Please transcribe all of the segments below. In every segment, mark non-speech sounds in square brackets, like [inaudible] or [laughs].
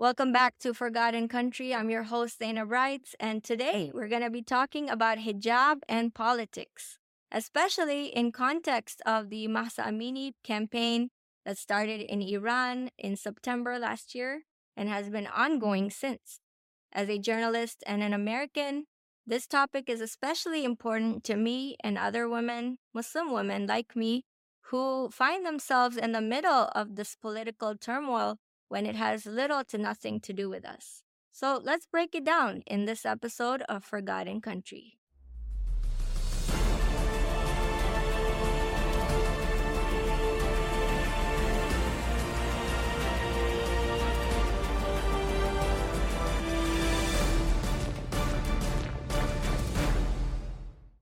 Welcome back to For God and Country. I'm your host, Dana Wrights, and today we're going to be talking about hijab and politics, especially in context of the Mahsa Amini campaign that started in Iran in September last year and has been ongoing since. As a journalist and an American, this topic is especially important to me and other women, Muslim women like me, who find themselves in the middle of this political turmoil when it has little to nothing to do with us. So let's break it down in this episode of For God and Country.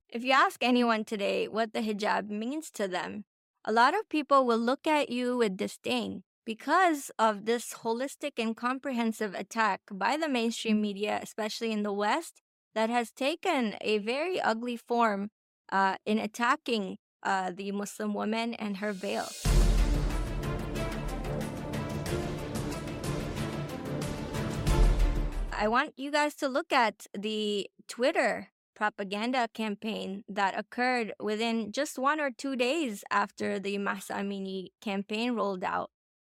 If you ask anyone today what the hijab means to them, a lot of people will look at you with disdain because of this holistic and comprehensive attack by the mainstream media, especially in the West, that has taken a very ugly form uh, in attacking uh, the Muslim woman and her veil. I want you guys to look at the Twitter propaganda campaign that occurred within just one or two days after the Mahsa Amini campaign rolled out.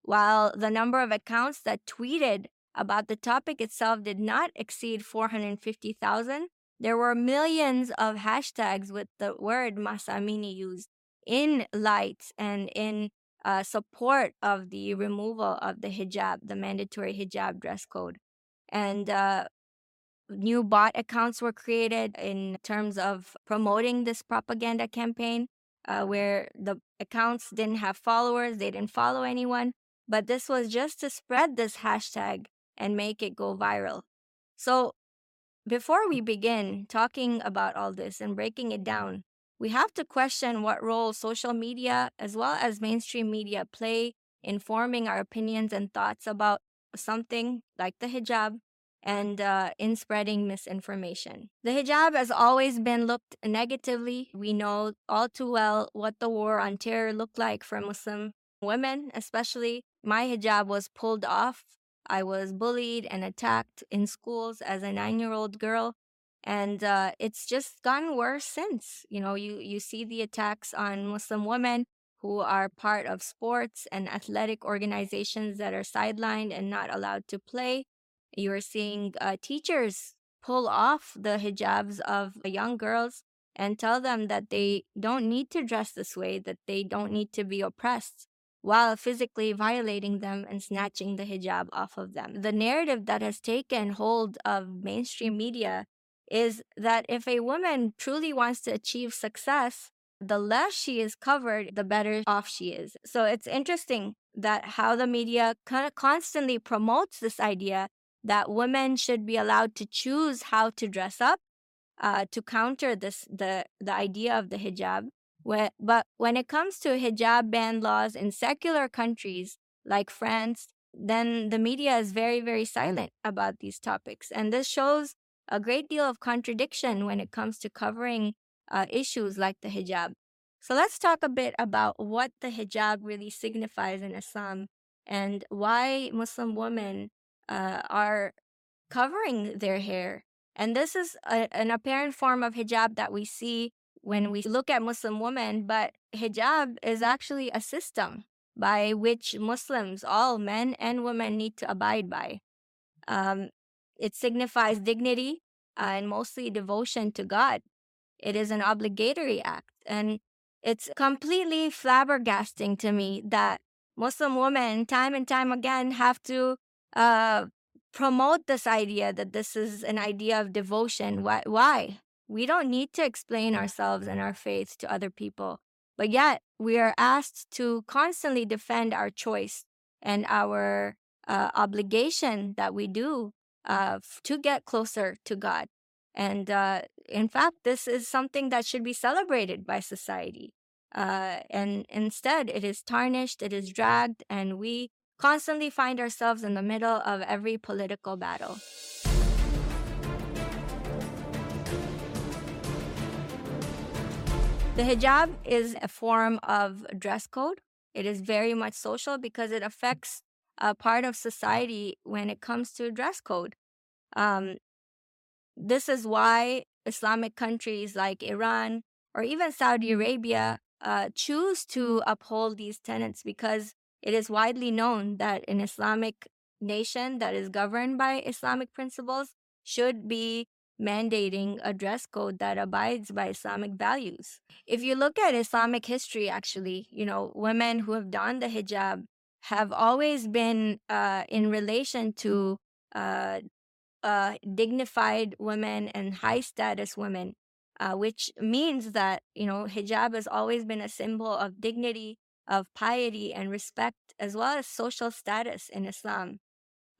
While the number of accounts that tweeted about the topic itself did not exceed 450,000, there were millions of hashtags with the word Mahsa Amini used in light and in uh, support of the removal of the hijab, the mandatory hijab dress code. And uh, new bot accounts were created in terms of promoting this propaganda campaign, uh, where the accounts didn't have followers, they didn't follow anyone, but this was just to spread this hashtag and make it go viral. So, before we begin talking about all this and breaking it down, we have to question what role social media as well as mainstream media play in forming our opinions and thoughts about something like the hijab and uh, in spreading misinformation. The hijab has always been looked negatively. We know all too well what the war on terror looked like for Muslim women, especially. My hijab was pulled off. I was bullied and attacked in schools as a nine year old girl. And uh, it's just gotten worse since. You know, you, you see the attacks on Muslim women who are part of sports and athletic organizations that are sidelined and not allowed to play. You're seeing uh, teachers pull off the hijabs of young girls and tell them that they don't need to dress this way, that they don't need to be oppressed while physically violating them and snatching the hijab off of them. The narrative that has taken hold of mainstream media is that if a woman truly wants to achieve success, the less she is covered, the better off she is. So it's interesting that how the media constantly promotes this idea that women should be allowed to choose how to dress up uh, to counter this the the idea of the hijab but when it comes to hijab ban laws in secular countries like France, then the media is very, very silent about these topics. And this shows a great deal of contradiction when it comes to covering uh, issues like the hijab. So let's talk a bit about what the hijab really signifies in Islam and why Muslim women uh, are covering their hair. And this is a, an apparent form of hijab that we see when we look at Muslim women, but hijab is actually a system by which Muslims, all men and women, need to abide by. Um, it signifies dignity uh, and mostly devotion to God. It is an obligatory act. And it's completely flabbergasting to me that Muslim women, time and time again, have to uh, promote this idea that this is an idea of devotion. Why? Why? We don't need to explain ourselves and our faith to other people, but yet we are asked to constantly defend our choice and our uh, obligation that we do uh, to get closer to God. And uh, in fact, this is something that should be celebrated by society. Uh, and instead, it is tarnished, it is dragged, and we constantly find ourselves in the middle of every political battle. The hijab is a form of dress code. It is very much social because it affects a part of society when it comes to dress code. Um, this is why Islamic countries like Iran or even Saudi Arabia uh, choose to uphold these tenets because it is widely known that an Islamic nation that is governed by Islamic principles should be mandating a dress code that abides by Islamic values. If you look at Islamic history, actually, you know, women who have donned the hijab have always been uh, in relation to uh, uh, dignified women and high status women, uh, which means that, you know, hijab has always been a symbol of dignity, of piety, and respect, as well as social status in Islam.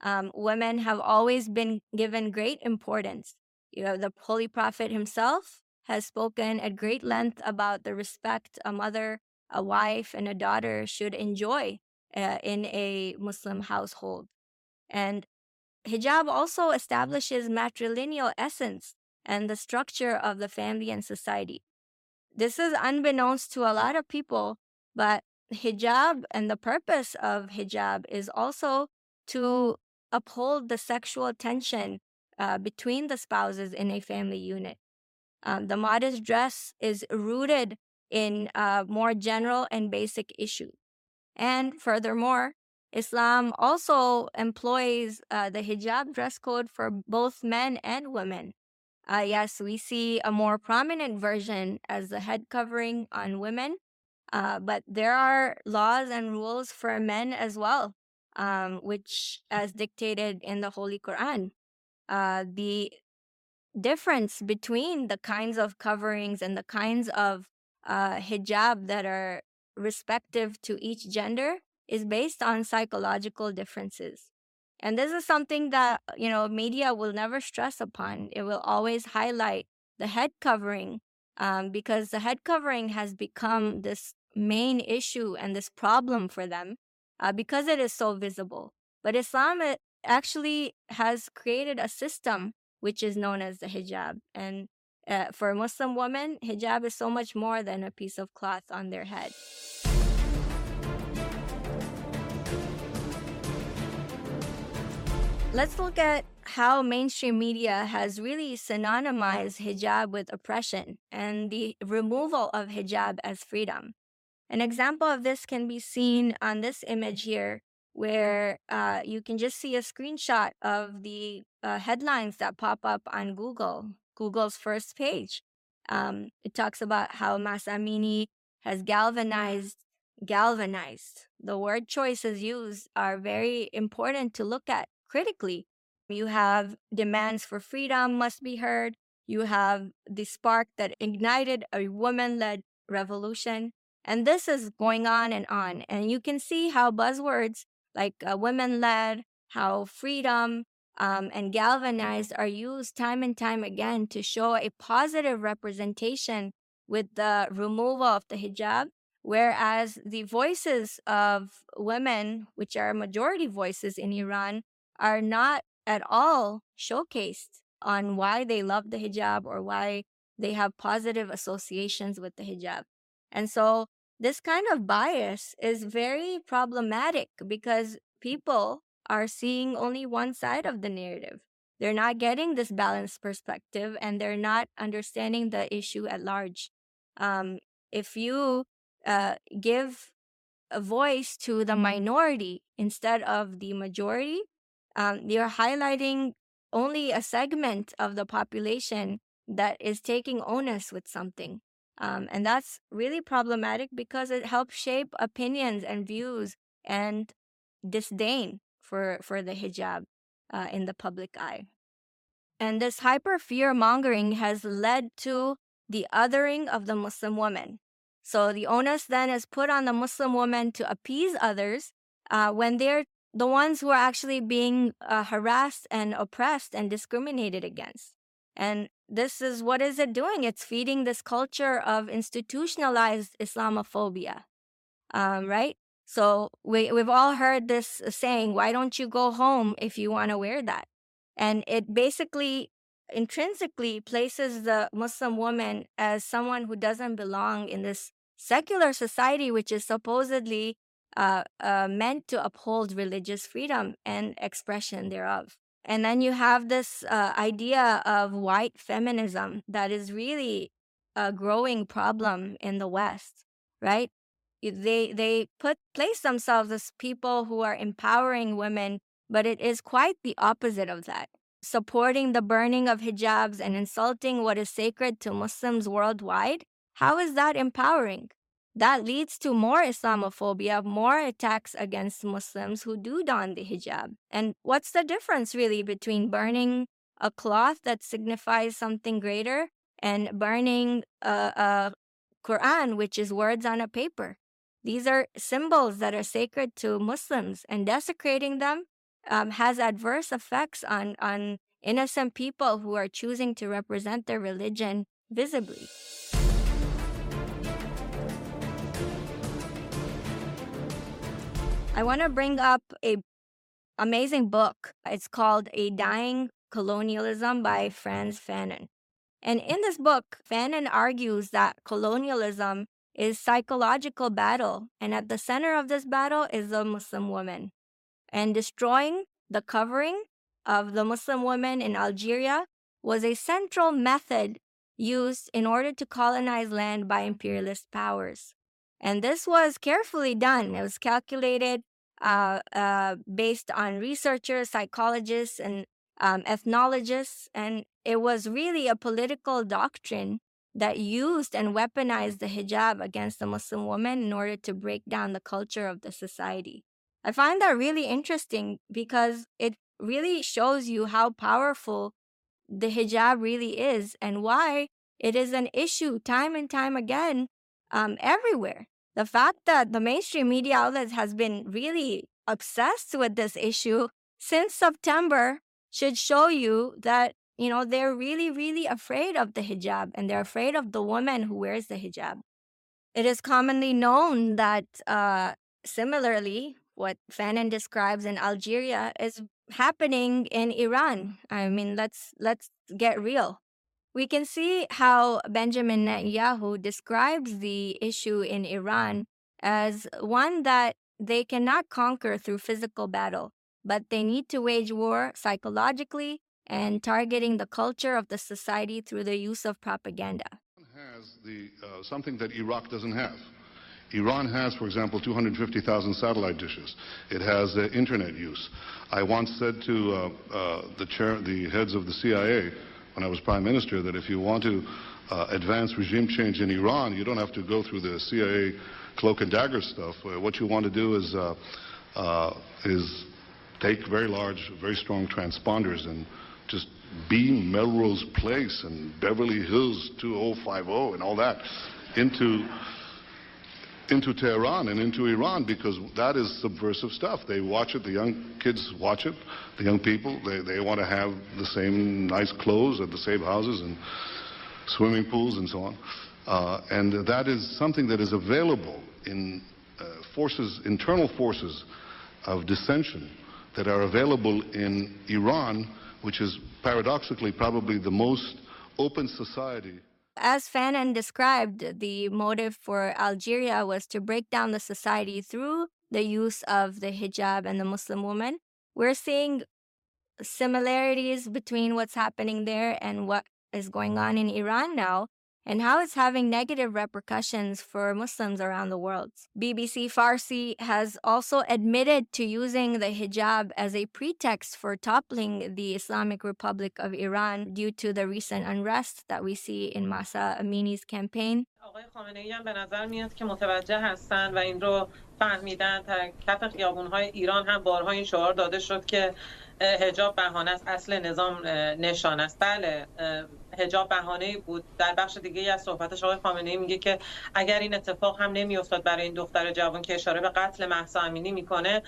Um, women have always been given great importance. You know, the Holy Prophet himself has spoken at great length about the respect a mother, a wife, and a daughter should enjoy uh, in a Muslim household. And hijab also establishes matrilineal essence and the structure of the family and society. This is unbeknownst to a lot of people, but hijab and the purpose of hijab is also to uphold the sexual tension uh, between the spouses in a family unit. Um, the modest dress is rooted in uh, more general and basic issues. And furthermore, Islam also employs uh, the hijab dress code for both men and women. Uh, yes, we see a more prominent version as the head covering on women, uh, but there are laws and rules for men as well, um, which, as dictated in the Holy Quran, uh, the difference between the kinds of coverings and the kinds of uh, hijab that are respective to each gender is based on psychological differences. And this is something that, you know, media will never stress upon. It will always highlight the head covering um, because the head covering has become this main issue and this problem for them uh, because it is so visible. But Islam actually has created a system which is known as the hijab. And uh, for a Muslim woman, hijab is so much more than a piece of cloth on their head. Let's look at how mainstream media has really synonymized hijab with oppression and the removal of hijab as freedom. An example of this can be seen on this image here, where uh, you can just see a screenshot of the uh, headlines that pop up on Google, Google's first page. Um, it talks about how Mahsa Amini has galvanized, galvanized. The word choices used are very important to look at critically. You have demands for freedom must be heard. You have the spark that ignited a woman led revolution. And this is going on and on. And you can see how buzzwords like uh, women led, how freedom um, and galvanized are used time and time again to show a positive representation with the removal of the hijab. Whereas the voices of women, which are majority voices in Iran, are not at all showcased on why they love the hijab or why they have positive associations with the hijab. And so this kind of bias is very problematic because people are seeing only one side of the narrative. They're not getting this balanced perspective and they're not understanding the issue at large. Um, if you uh, give a voice to the minority instead of the majority, um, you're highlighting only a segment of the population that is taking onus with something. Um, and that's really problematic because it helps shape opinions and views and disdain for, for the hijab uh, in the public eye. And this hyper fear mongering has led to the othering of the Muslim woman. So the onus then is put on the Muslim woman to appease others uh, when they're the ones who are actually being uh, harassed and oppressed and discriminated against. And this is what is it doing? It's feeding this culture of institutionalized Islamophobia, um, right? So we we've all heard this saying, "Why don't you go home if you want to wear that?" And it basically intrinsically places the Muslim woman as someone who doesn't belong in this secular society, which is supposedly uh, uh, meant to uphold religious freedom and expression thereof. And then you have this uh, idea of white feminism that is really a growing problem in the West, right? They they put place themselves as people who are empowering women, but it is quite the opposite of that. Supporting the burning of hijabs and insulting what is sacred to Muslims worldwide, how is that empowering? That leads to more Islamophobia, more attacks against Muslims who do don the hijab. And what's the difference really between burning a cloth that signifies something greater and burning a, a Quran, which is words on a paper? These are symbols that are sacred to Muslims, and desecrating them um, has adverse effects on, on innocent people who are choosing to represent their religion visibly. I want to bring up a amazing book. It's called A Dying Colonialism by Frantz Fanon. And in this book, Fanon argues that colonialism is psychological battle, and at the center of this battle is the Muslim woman. And destroying the covering of the Muslim woman in Algeria was a central method used in order to colonize land by imperialist powers. And this was carefully done. It was calculated uh, uh, based on researchers, psychologists, and um, ethnologists. And it was really a political doctrine that used and weaponized the hijab against the Muslim woman in order to break down the culture of the society. I find that really interesting because it really shows you how powerful the hijab really is and why it is an issue time and time again um, everywhere the fact that the mainstream media outlets has been really obsessed with this issue since September should show you that you know they're really really afraid of the hijab and they're afraid of the woman who wears the hijab. It is commonly known that uh, similarly, what Fanon describes in Algeria is happening in Iran. I mean, let's let's get real we can see how Benjamin Netanyahu describes the issue in Iran as one that they cannot conquer through physical battle, but they need to wage war psychologically and targeting the culture of the society through the use of propaganda. Has the, uh, something that Iraq doesn't have. Iran has, for example, 250,000 satellite dishes. It has uh, internet use. I once said to uh, uh the, chair, the heads of the CIA, when I was prime minister that if you want to uh, advance regime change in Iran, you don't have to go through the CIA cloak and dagger stuff. Uh, what you want to do is, uh, uh, is take very large, very strong transponders and just beam Melrose Place and Beverly Hills 2050 and all that into into Tehran and into Iran because that is subversive stuff. They watch it, the young kids watch it, the young people, they, they want to have the same nice clothes at the same houses and swimming pools and so on. Uh, and that is something that is available in uh, forces, internal forces of dissension that are available in Iran, which is paradoxically probably the most open society as Fanon described, the motive for Algeria was to break down the society through the use of the hijab and the Muslim woman. We're seeing similarities between what's happening there and what is going on in Iran now and how it's having negative repercussions for Muslims around the world. BBC Farsi has also admitted to using the hijab as a pretext for toppling the Islamic Republic of Iran due to the recent unrest that we see in Mahsa Amini's campaign. آقای میاد که متوجه و این رو تا ایران هم داده شد که بهانه است اصل نظام نشان است بله هجاب بهانه بود. در بخش دیگه از صحبتش آقای خامنه ای میگه که اگر این اتفاق هم نمیافتاد برای این دختر جوان که اشاره به قتل مهسا امینی می‌کنه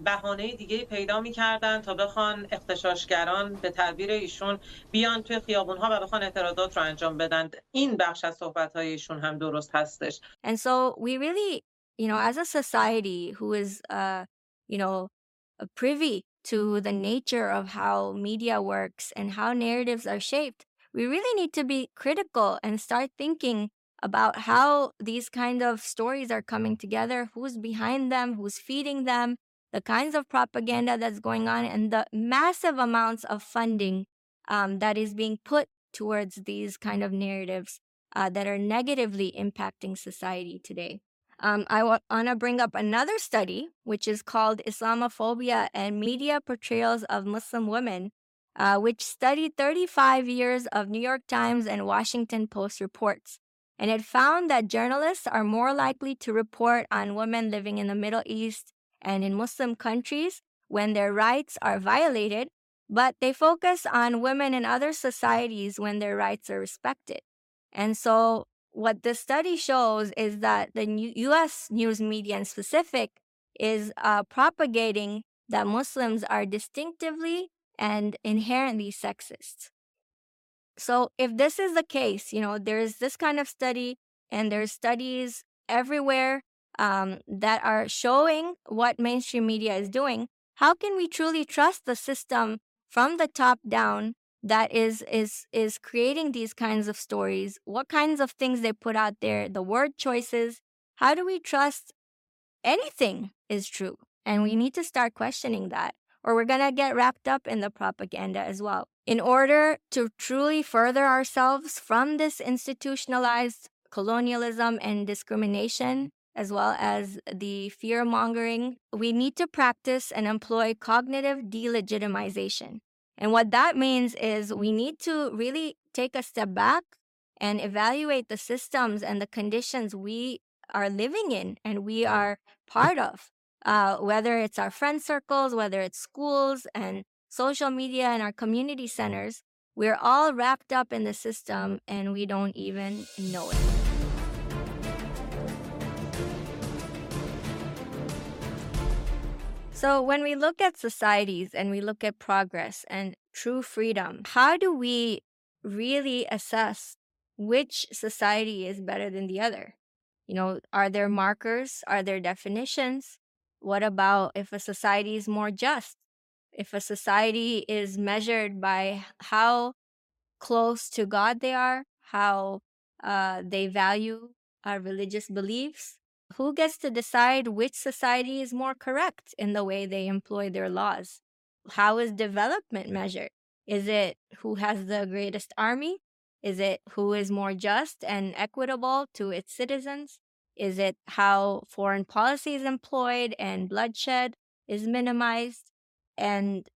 بهانه دیگه پیدا می‌کردن تا بخوان اختشاشگران به تعبیر ایشون بیان توی خیابون ها و بخوان اعتراضات رو انجام بدن. این بخش از صحبت های ایشون هم درست هستش. And so we really you know as a society who is uh you know privy to the nature of how media works and how narratives are shaped, we really need to be critical and start thinking about how these kind of stories are coming together, who's behind them, who's feeding them, the kinds of propaganda that's going on, and the massive amounts of funding um, that is being put towards these kind of narratives uh, that are negatively impacting society today. Um, I want to bring up another study, which is called Islamophobia and Media Portrayals of Muslim Women, uh, which studied 35 years of New York Times and Washington Post reports. And it found that journalists are more likely to report on women living in the Middle East and in Muslim countries when their rights are violated, but they focus on women in other societies when their rights are respected. And so what the study shows is that the U.S. news media in specific is uh, propagating that Muslims are distinctively and inherently sexist. So if this is the case, you know, there's this kind of study and there's studies everywhere um, that are showing what mainstream media is doing. How can we truly trust the system from the top down that is is is creating these kinds of stories what kinds of things they put out there the word choices how do we trust anything is true and we need to start questioning that or we're going to get wrapped up in the propaganda as well. In order to truly further ourselves from this institutionalized colonialism and discrimination as well as the fear mongering we need to practice and employ cognitive delegitimization. And what that means is we need to really take a step back and evaluate the systems and the conditions we are living in and we are part of, uh, whether it's our friend circles, whether it's schools and social media and our community centers. We're all wrapped up in the system and we don't even know it. So, when we look at societies and we look at progress and true freedom, how do we really assess which society is better than the other? You know, are there markers? Are there definitions? What about if a society is more just? If a society is measured by how close to God they are, how uh, they value our religious beliefs, who gets to decide which society is more correct in the way they employ their laws? How is development measured? Is it who has the greatest army? Is it who is more just and equitable to its citizens? Is it how foreign policy is employed and bloodshed is minimized? And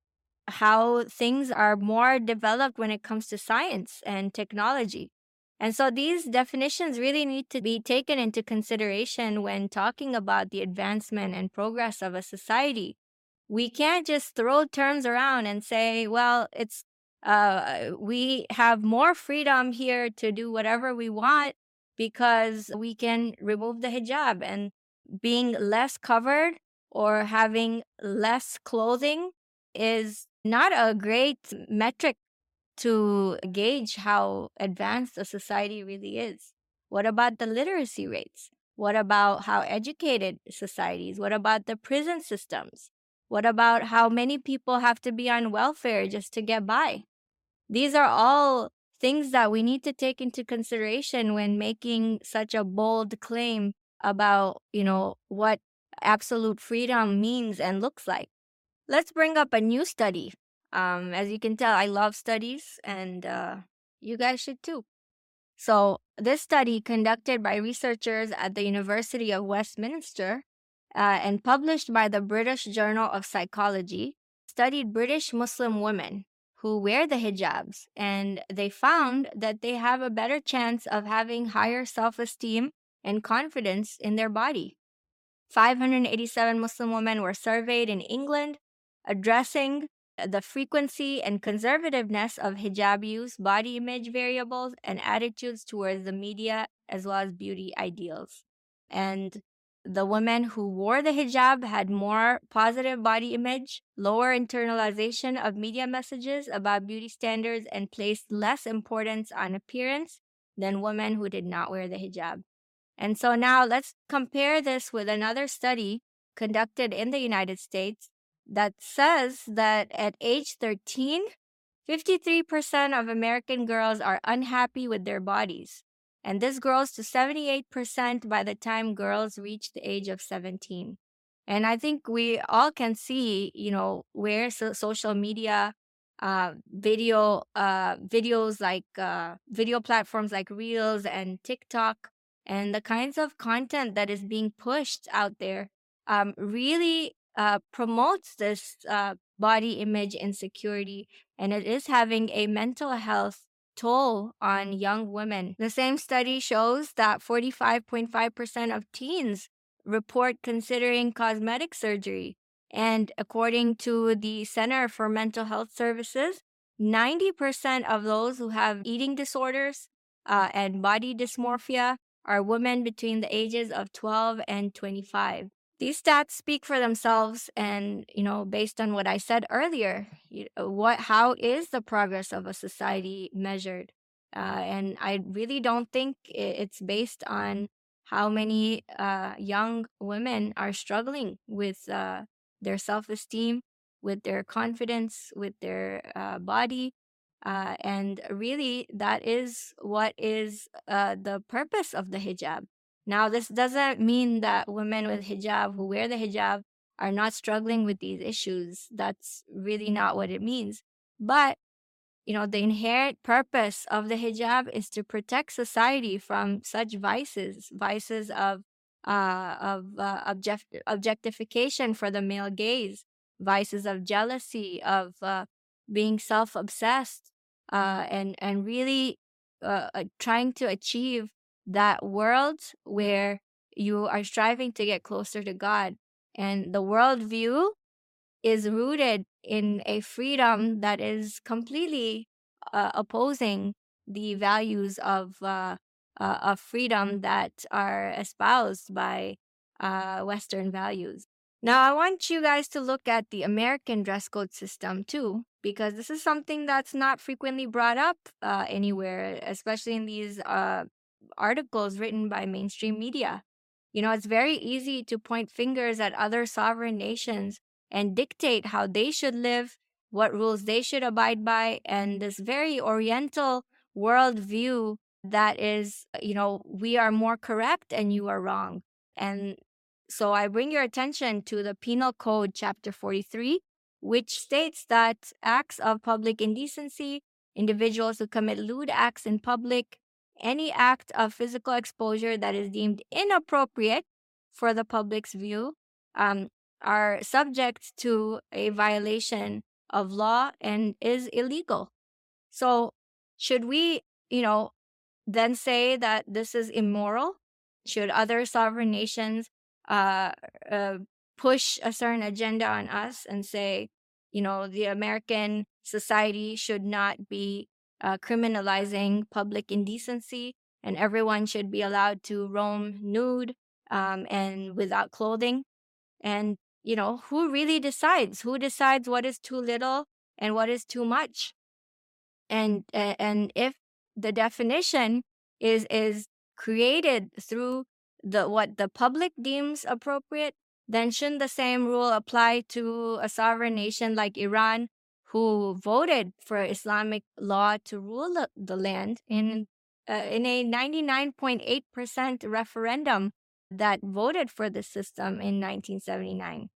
how things are more developed when it comes to science and technology? And so these definitions really need to be taken into consideration when talking about the advancement and progress of a society. We can't just throw terms around and say, well, it's uh, we have more freedom here to do whatever we want because we can remove the hijab and being less covered or having less clothing is not a great metric to gauge how advanced a society really is. What about the literacy rates? What about how educated societies? What about the prison systems? What about how many people have to be on welfare just to get by? These are all things that we need to take into consideration when making such a bold claim about, you know, what absolute freedom means and looks like. Let's bring up a new study um, as you can tell, I love studies, and uh, you guys should too. So, this study, conducted by researchers at the University of Westminster uh, and published by the British Journal of Psychology, studied British Muslim women who wear the hijabs, and they found that they have a better chance of having higher self esteem and confidence in their body. 587 Muslim women were surveyed in England, addressing the frequency and conservativeness of hijab use, body image variables, and attitudes towards the media, as well as beauty ideals. And the women who wore the hijab had more positive body image, lower internalization of media messages about beauty standards, and placed less importance on appearance than women who did not wear the hijab. And so now let's compare this with another study conducted in the United States that says that at age 13, 53% of American girls are unhappy with their bodies. And this grows to 78% by the time girls reach the age of 17. And I think we all can see, you know, where so- social media, uh, video, uh, videos like uh, video platforms like Reels and TikTok, and the kinds of content that is being pushed out there um, really uh, promotes this uh, body image insecurity, and it is having a mental health toll on young women. The same study shows that 45.5% of teens report considering cosmetic surgery. And according to the Center for Mental Health Services, 90% of those who have eating disorders uh, and body dysmorphia are women between the ages of 12 and 25. These stats speak for themselves and you know based on what I said earlier you, what how is the progress of a society measured uh, and I really don't think it's based on how many uh, young women are struggling with uh, their self esteem, with their confidence, with their uh, body. Uh, and really, that is what is uh, the purpose of the hijab. Now, this doesn't mean that women with hijab who wear the hijab are not struggling with these issues. That's really not what it means. But you know, the inherent purpose of the hijab is to protect society from such vices, vices of uh, of uh, object- objectification for the male gaze, vices of jealousy, of uh, being self-obsessed, uh, and and really uh, uh, trying to achieve that world where you are striving to get closer to God, and the worldview is rooted in a freedom that is completely uh, opposing the values of uh, uh, of freedom that are espoused by uh, Western values. Now, I want you guys to look at the American dress code system too, because this is something that's not frequently brought up uh, anywhere, especially in these uh, articles written by mainstream media. You know, it's very easy to point fingers at other sovereign nations and dictate how they should live, what rules they should abide by, and this very Oriental worldview that is, you know, we are more correct and you are wrong. And so I bring your attention to the Penal Code, Chapter 43, which states that acts of public indecency, individuals who commit lewd acts in public, any act of physical exposure that is deemed inappropriate for the public's view, um, are subject to a violation of law and is illegal. So, should we, you know, then say that this is immoral? Should other sovereign nations uh, uh, push a certain agenda on us and say, you know, the American society should not be uh, criminalizing public indecency and everyone should be allowed to roam nude um, and without clothing? And you know, who really decides? Who decides what is too little and what is too much? And and if the definition is is created through the what the public deems appropriate, then shouldn't the same rule apply to a sovereign nation like Iran, who voted for Islamic law to rule the land in uh, in a 99.8% referendum that voted for the system in 1979.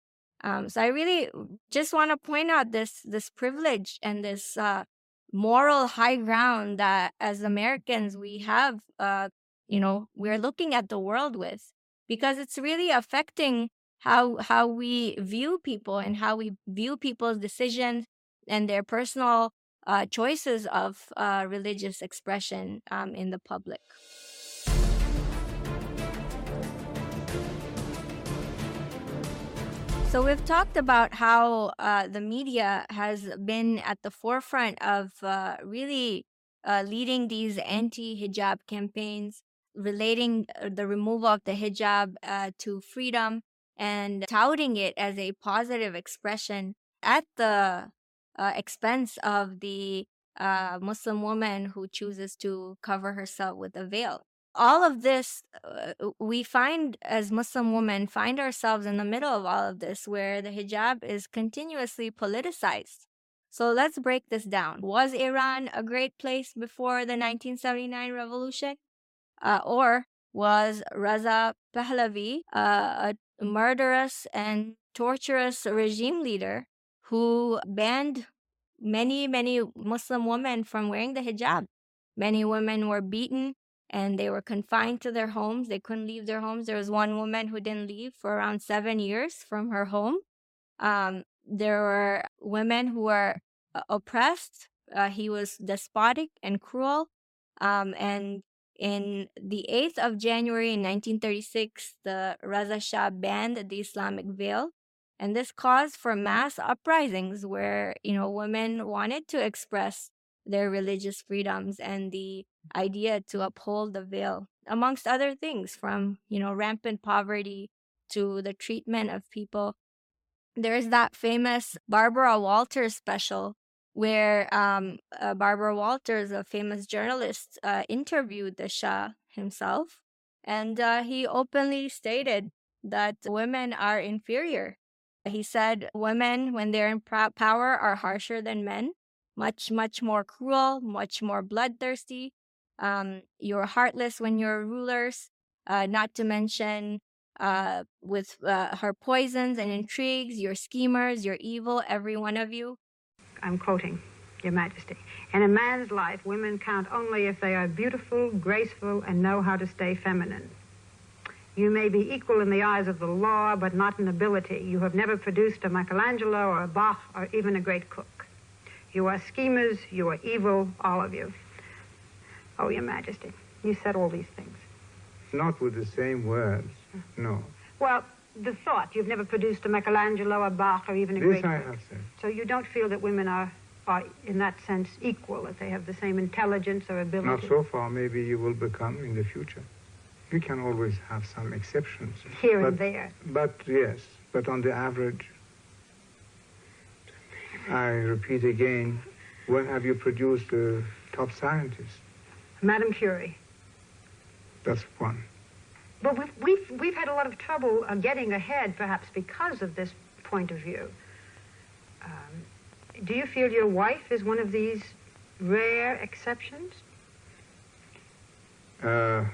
Um, so I really just want to point out this this privilege and this uh, moral high ground that as Americans we have. Uh, you know, we're looking at the world with because it's really affecting how how we view people and how we view people's decisions and their personal uh, choices of uh, religious expression um, in the public. So we've talked about how uh, the media has been at the forefront of uh, really uh, leading these anti-hijab campaigns, relating uh, the removal of the hijab uh, to freedom and touting it as a positive expression at the uh, expense of the Muslim woman who chooses to cover herself with a veil. All of this uh, we find as muslim women find ourselves in the middle of all of this where the hijab is continuously politicized. So let's break this down. Was iran a great place before the 1979 revolution? Uh, or was Reza Pahlavi, uh, a murderous and torturous regime leader who banned many, many Muslim women from wearing the hijab. Many women were beaten and they were confined to their homes. They couldn't leave their homes. There was one woman who didn't leave for around seven years from her home. Um, there were women who were uh, oppressed. Uh, he was despotic and cruel. Um, and in the 8th of January in 1936, the Reza Shah banned the Islamic veil. And this caused for mass uprisings where, you know, women wanted to express their religious freedoms and the idea to uphold the veil, amongst other things, from, you know, rampant poverty to the treatment of people. There's that famous Barbara Walters special where um, uh, Barbara Walters, a famous journalist, uh, interviewed the Shah himself. And uh, he openly stated that women are inferior. He said women, when they're in power, are harsher than men, much, much more cruel, much more bloodthirsty. Um, you're heartless when you're rulers, uh, not to mention uh, with uh, her poisons and intrigues, you're schemers, you're evil, every one of you. I'm quoting, Your Majesty. In a man's life, women count only if they are beautiful, graceful, and know how to stay feminine. You may be equal in the eyes of the law, but not in ability. You have never produced a Michelangelo or a Bach or even a great cook. You are schemers, you are evil, all of you. Oh, Your Majesty, you said all these things. Not with the same words, no. Well, the thought. You've never produced a Michelangelo, a Bach, or even a this great I cook. have said. So you don't feel that women are, are, in that sense, equal, that they have the same intelligence or ability? Not so far. Maybe you will become in the future. You can always have some exceptions. Here but, and there. But yes, but on the average, I repeat again, when have you produced a top scientist? Madame Curie. That's one. But we've, we've, we've had a lot of trouble uh, getting ahead, perhaps because of this point of view. Um, do you feel your wife is one of these rare exceptions? Uh,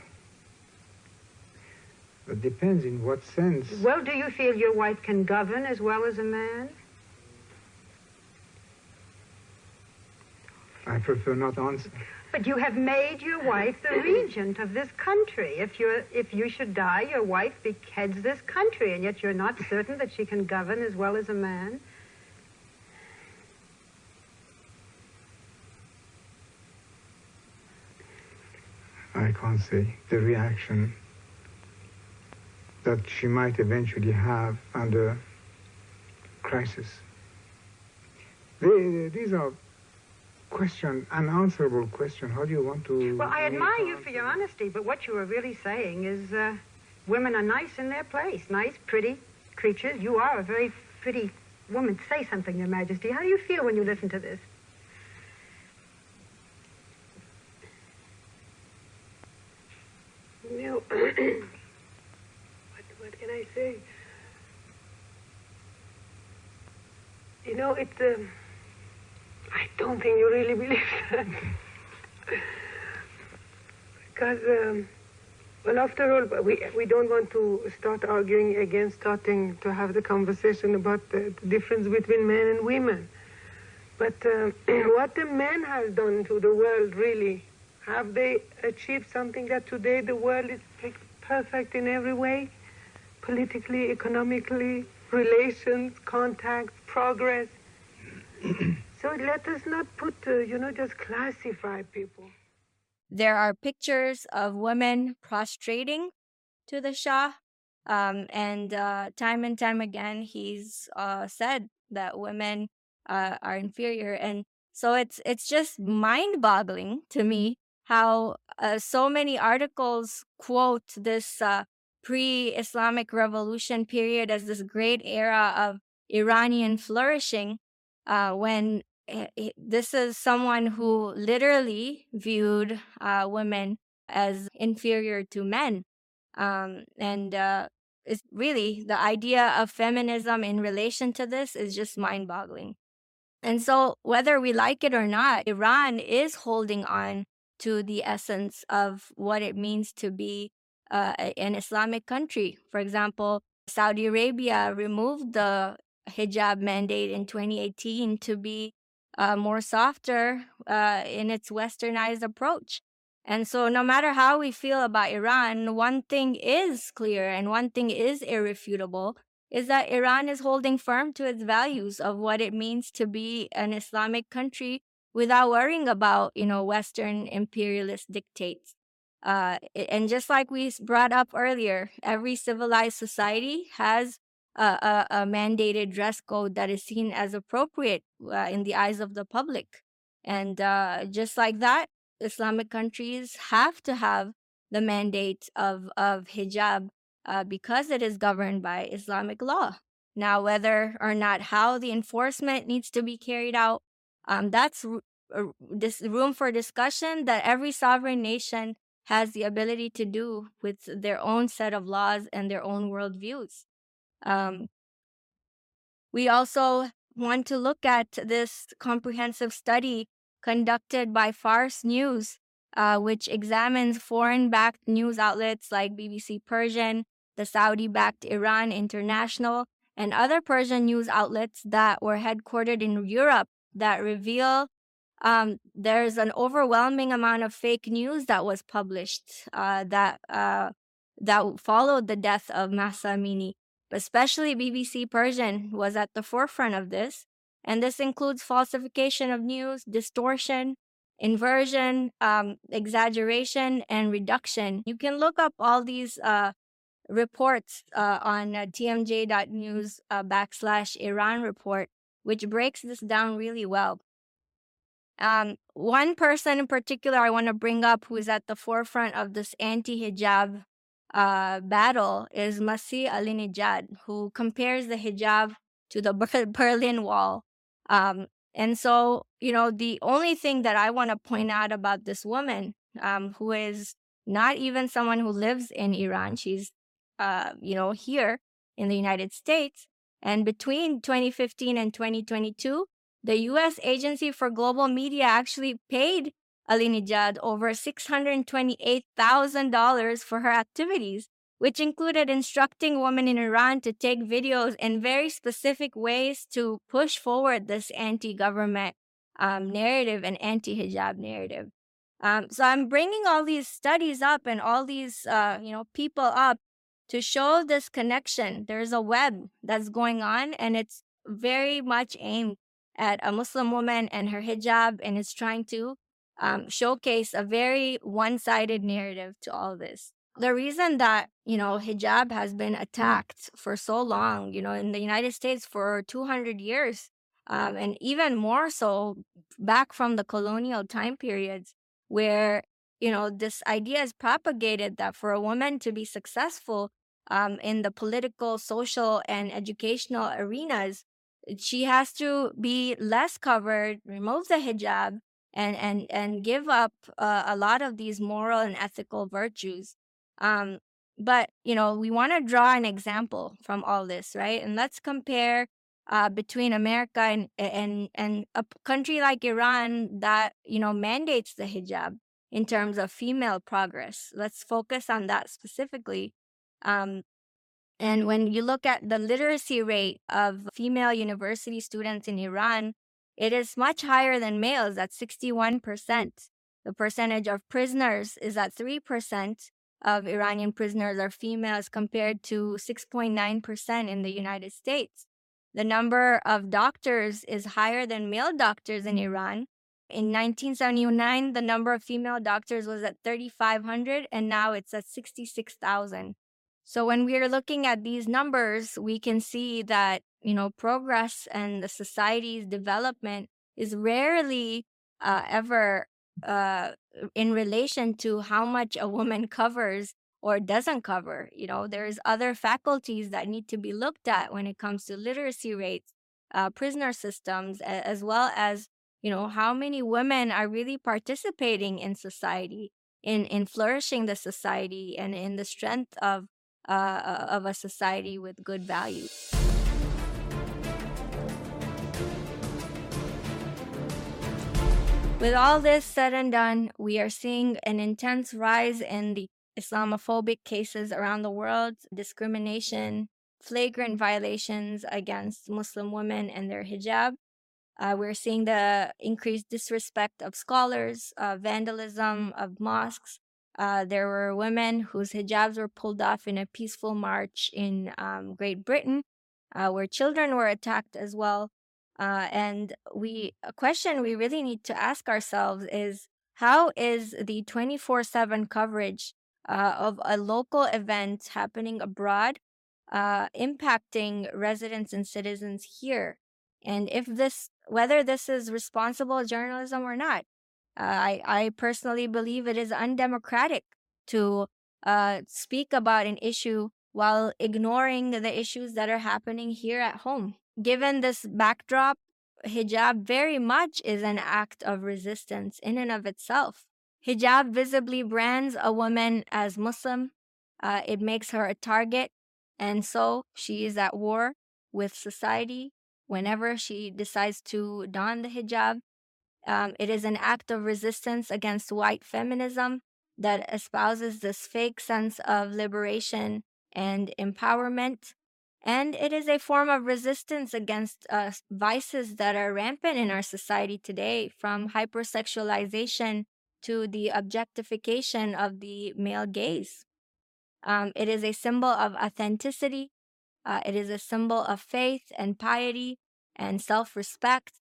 it depends in what sense. Well, do you feel your wife can govern as well as a man? I prefer not answer. But you have made your wife the regent of this country. If you if you should die, your wife heads this country, and yet you're not certain that she can govern as well as a man. I can't say the reaction that she might eventually have under crisis. They, these are question, unanswerable question. How do you want to? Well, I admire you for your honesty, but what you are really saying is uh, women are nice in their place, nice, pretty creatures. You are a very pretty woman. Say something, Your Majesty. How do you feel when you listen to this? No. [clears throat] can I say? You know, it. Uh, I don't think you really believe [laughs] that. because, um, well, after all, we, we don't want to start arguing against starting to have the conversation about the, the difference between men and women. But uh, [clears throat] what the men has done to the world, really, have they achieved something that today the world is perfect in every way? Politically, economically, relations, contacts, progress. so let us not put, uh, you know, just classify people. There are pictures of women prostrating to the Shah. Um, and uh, time and time again, he's uh, said that women uh, are inferior. And so it's it's just mind boggling to me how uh, so many articles quote this uh, pre Islamic revolution period as this great era of Iranian flourishing uh, when this is someone who literally viewed uh, women as inferior to men. Um, and uh, it's really the idea of feminism in relation to this is just mind boggling. And so, whether we like it or not, Iran is holding on to the essence of what it means to be uh, an Islamic country. For example, Saudi Arabia removed the hijab mandate in 2018 to be uh, more softer uh, in its westernized approach. And so, no matter how we feel about Iran, one thing is clear and one thing is irrefutable is that Iran is holding firm to its values of what it means to be an Islamic country without worrying about, you know, Western imperialist dictates. Uh, and just like we brought up earlier, every civilized society has a, a, a mandated dress code that is seen as appropriate uh, in the eyes of the public. And uh, just like that, Islamic countries have to have the mandate of, of hijab uh, because it is governed by Islamic law. Now, whether or not how the enforcement needs to be carried out, um, that's r- this room for discussion that every sovereign nation has the ability to do with their own set of laws and their own worldviews. Um, we also want to look at this comprehensive study conducted by Fars News, uh, which examines foreign backed news outlets like BBC Persian, the Saudi backed Iran International, and other Persian news outlets that were headquartered in Europe that reveal um, there's an overwhelming amount of fake news that was published uh, that uh, that followed the death of Mahsa Amini. Especially BBC Persian was at the forefront of this, and this includes falsification of news, distortion, inversion, um, exaggeration, and reduction. You can look up all these uh, reports uh, on uh, tmj.news uh, backslash Iran report, which breaks this down really well. Um, one person in particular I want to bring up who is at the forefront of this anti-hijab uh, battle is Masih Alinejad, who compares the hijab to the [laughs] Berlin Wall. Um, and so, you know, the only thing that I want to point out about this woman, um, who is not even someone who lives in Iran, she's, uh, you know, here in the United States. And between 2015 and 2022, the U.S. Agency for Global Media actually paid Alinejad over $628,000 for her activities, which included instructing women in Iran to take videos in very specific ways to push forward this anti government um, narrative and anti hijab narrative. Um, so I'm bringing all these studies up and all these uh, you know people up to show this connection. There's a web that's going on, and it's very much aimed at a Muslim woman and her hijab and is trying to um, showcase a very one sided narrative to all this. The reason that, you know, hijab has been attacked for so long, you know, in the United States for 200 years, um, and even more so back from the colonial time periods, where, you know, this idea is propagated that for a woman to be successful um, in the political, social, and educational arenas, she has to be less covered, remove the hijab, and and and give up uh, a lot of these moral and ethical virtues. Um, but you know, we want to draw an example from all this, right? And let's compare uh, between America and and and a country like Iran that you know mandates the hijab in terms of female progress. Let's focus on that specifically. Um, and when you look at the literacy rate of female university students in Iran, it is much higher than males at 61%. The percentage of prisoners is at 3% of Iranian prisoners are females compared to 6.9% in the United States. The number of doctors is higher than male doctors in Iran. In 1979, the number of female doctors was at 3,500, and now it's at 66,000. So when we are looking at these numbers, we can see that, you know, progress and the society's development is rarely uh, ever uh, in relation to how much a woman [laughs] covers or doesn't cover. You know, there's other faculties that need to be looked at when it comes to literacy rates, uh, prisoner systems, as well as, you know, how many women are really participating in society, in, in flourishing the society and in the strength of uh, of a society with good values. With all this said and done, we are seeing an intense rise in the Islamophobic cases around the world, discrimination, flagrant violations against Muslim women and their hijab. Uh, we're seeing the increased disrespect of scholars, uh, vandalism of mosques. Uh, there were women whose hijabs were pulled off in a peaceful march in um, Great Britain, uh, where children were attacked as well. Uh, and we a question we really need to ask ourselves is how is the 24/7 coverage uh, of a local event happening abroad uh, impacting residents and citizens here? And if this, whether this is responsible journalism or not, I I personally believe it is undemocratic to uh, speak about an issue while ignoring the issues that are happening here at home given this backdrop, hijab very much is an act of resistance in and of itself. Hijab visibly brands a woman as Muslim. Uh, it makes her a target, and so she is at war with society whenever she decides to don the hijab. Um, it is an act of resistance against white feminism that espouses this fake sense of liberation and empowerment and it is a form of resistance against uh, vices that are rampant in our society today, from hypersexualization to the objectification of the male gaze. Um, it is a symbol of authenticity. Uh, it is a symbol of faith and piety and self respect.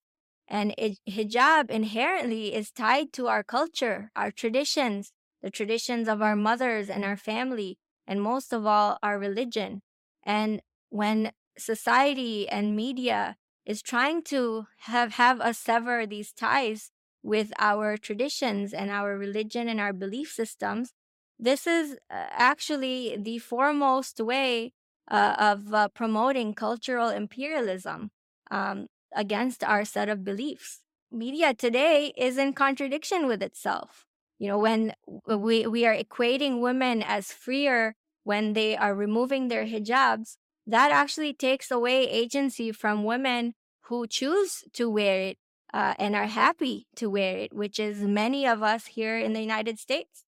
And it, hijab inherently is tied to our culture, our traditions, the traditions of our mothers and our family, and most of all, our religion. And when society and media is trying to have, have us sever these ties with our traditions and our religion and our belief systems, this is uh, actually the foremost way uh, of uh, promoting cultural imperialism um, against our set of beliefs. Media today is in contradiction with itself. You know, when we, we are equating women as freer when they are removing their hijabs, that actually takes away agency from women who choose to wear it uh, and are happy to wear it, which is many of us here in the United States.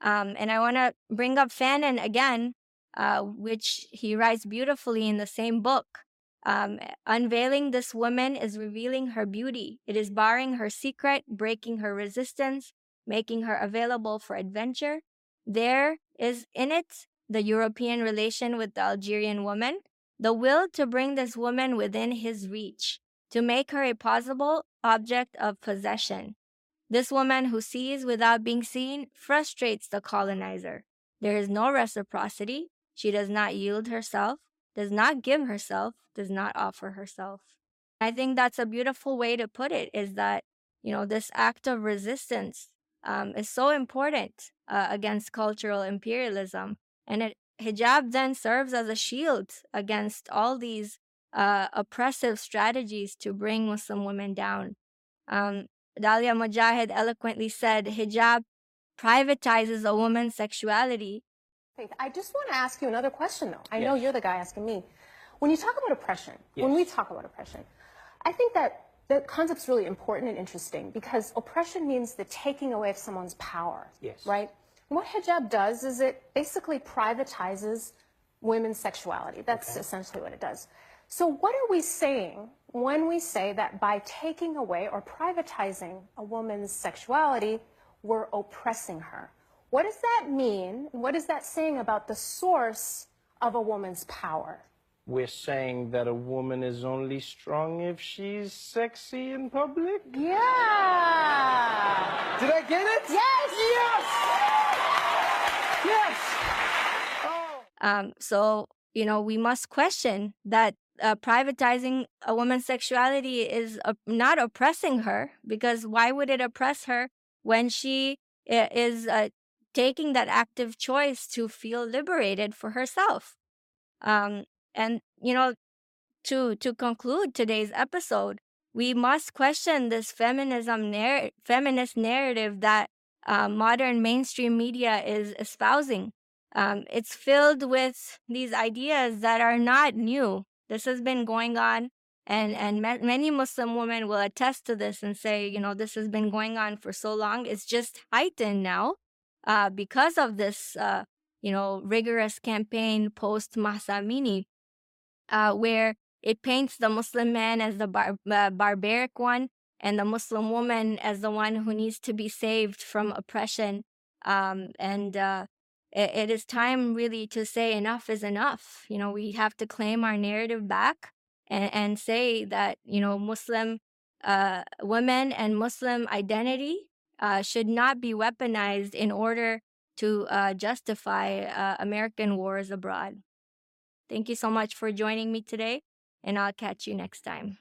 Um, and I want to bring up Fanon again, uh, which he writes beautifully in the same book. Um, unveiling this woman is revealing her beauty. It is barring her secret, breaking her resistance, making her available for adventure. There is in it the European relation with the Algerian woman, the will to bring this woman within his reach, to make her a possible object of possession. This woman who sees without being seen frustrates the colonizer. There is no reciprocity. She does not yield herself, does not give herself, does not offer herself. I think that's a beautiful way to put it is that, you know, this act of resistance um, is so important uh, against cultural imperialism and it, hijab then serves as a shield against all these uh, oppressive strategies to bring Muslim women down. Um, Dalia Mogahed eloquently said, hijab privatizes a woman's sexuality. I just want to ask you another question, though. I yes. know you're the guy asking me. When you talk about oppression, yes. when we talk about oppression, I think that the concept's really important and interesting because oppression means the taking away of someone's power. Yes. Right? What hijab does is it basically privatizes women's sexuality. That's okay. essentially what it does. So what are we saying when we say that by taking away or privatizing a woman's sexuality, we're oppressing her? What does that mean? What is that saying about the source of a woman's power? We're saying that a woman is only strong if she's sexy in public? Yeah. Did I get it? Yes. Yes. Yes. Oh. Um, so, you know, we must question that uh, privatizing a woman's sexuality is uh, not oppressing her because why would it oppress her when she is uh, taking that active choice to feel liberated for herself? Um, and, you know, to, to conclude today's episode, we must question this feminism narr- feminist narrative that uh, modern mainstream media is espousing. Um, it's filled with these ideas that are not new. This has been going on and and ma- many Muslim women will attest to this and say, you know, this has been going on for so long. It's just heightened now uh, because of this, uh, you know, rigorous campaign post Mahsa Amini, uh, where it paints the Muslim man as the bar- uh, barbaric one and the Muslim woman as the one who needs to be saved from oppression. Um, and uh, it, it is time really to say enough is enough. You know, we have to claim our narrative back and, and say that, you know, Muslim uh, women and Muslim identity uh, should not be weaponized in order to uh, justify uh, American wars abroad. Thank you so much for joining me today, and I'll catch you next time.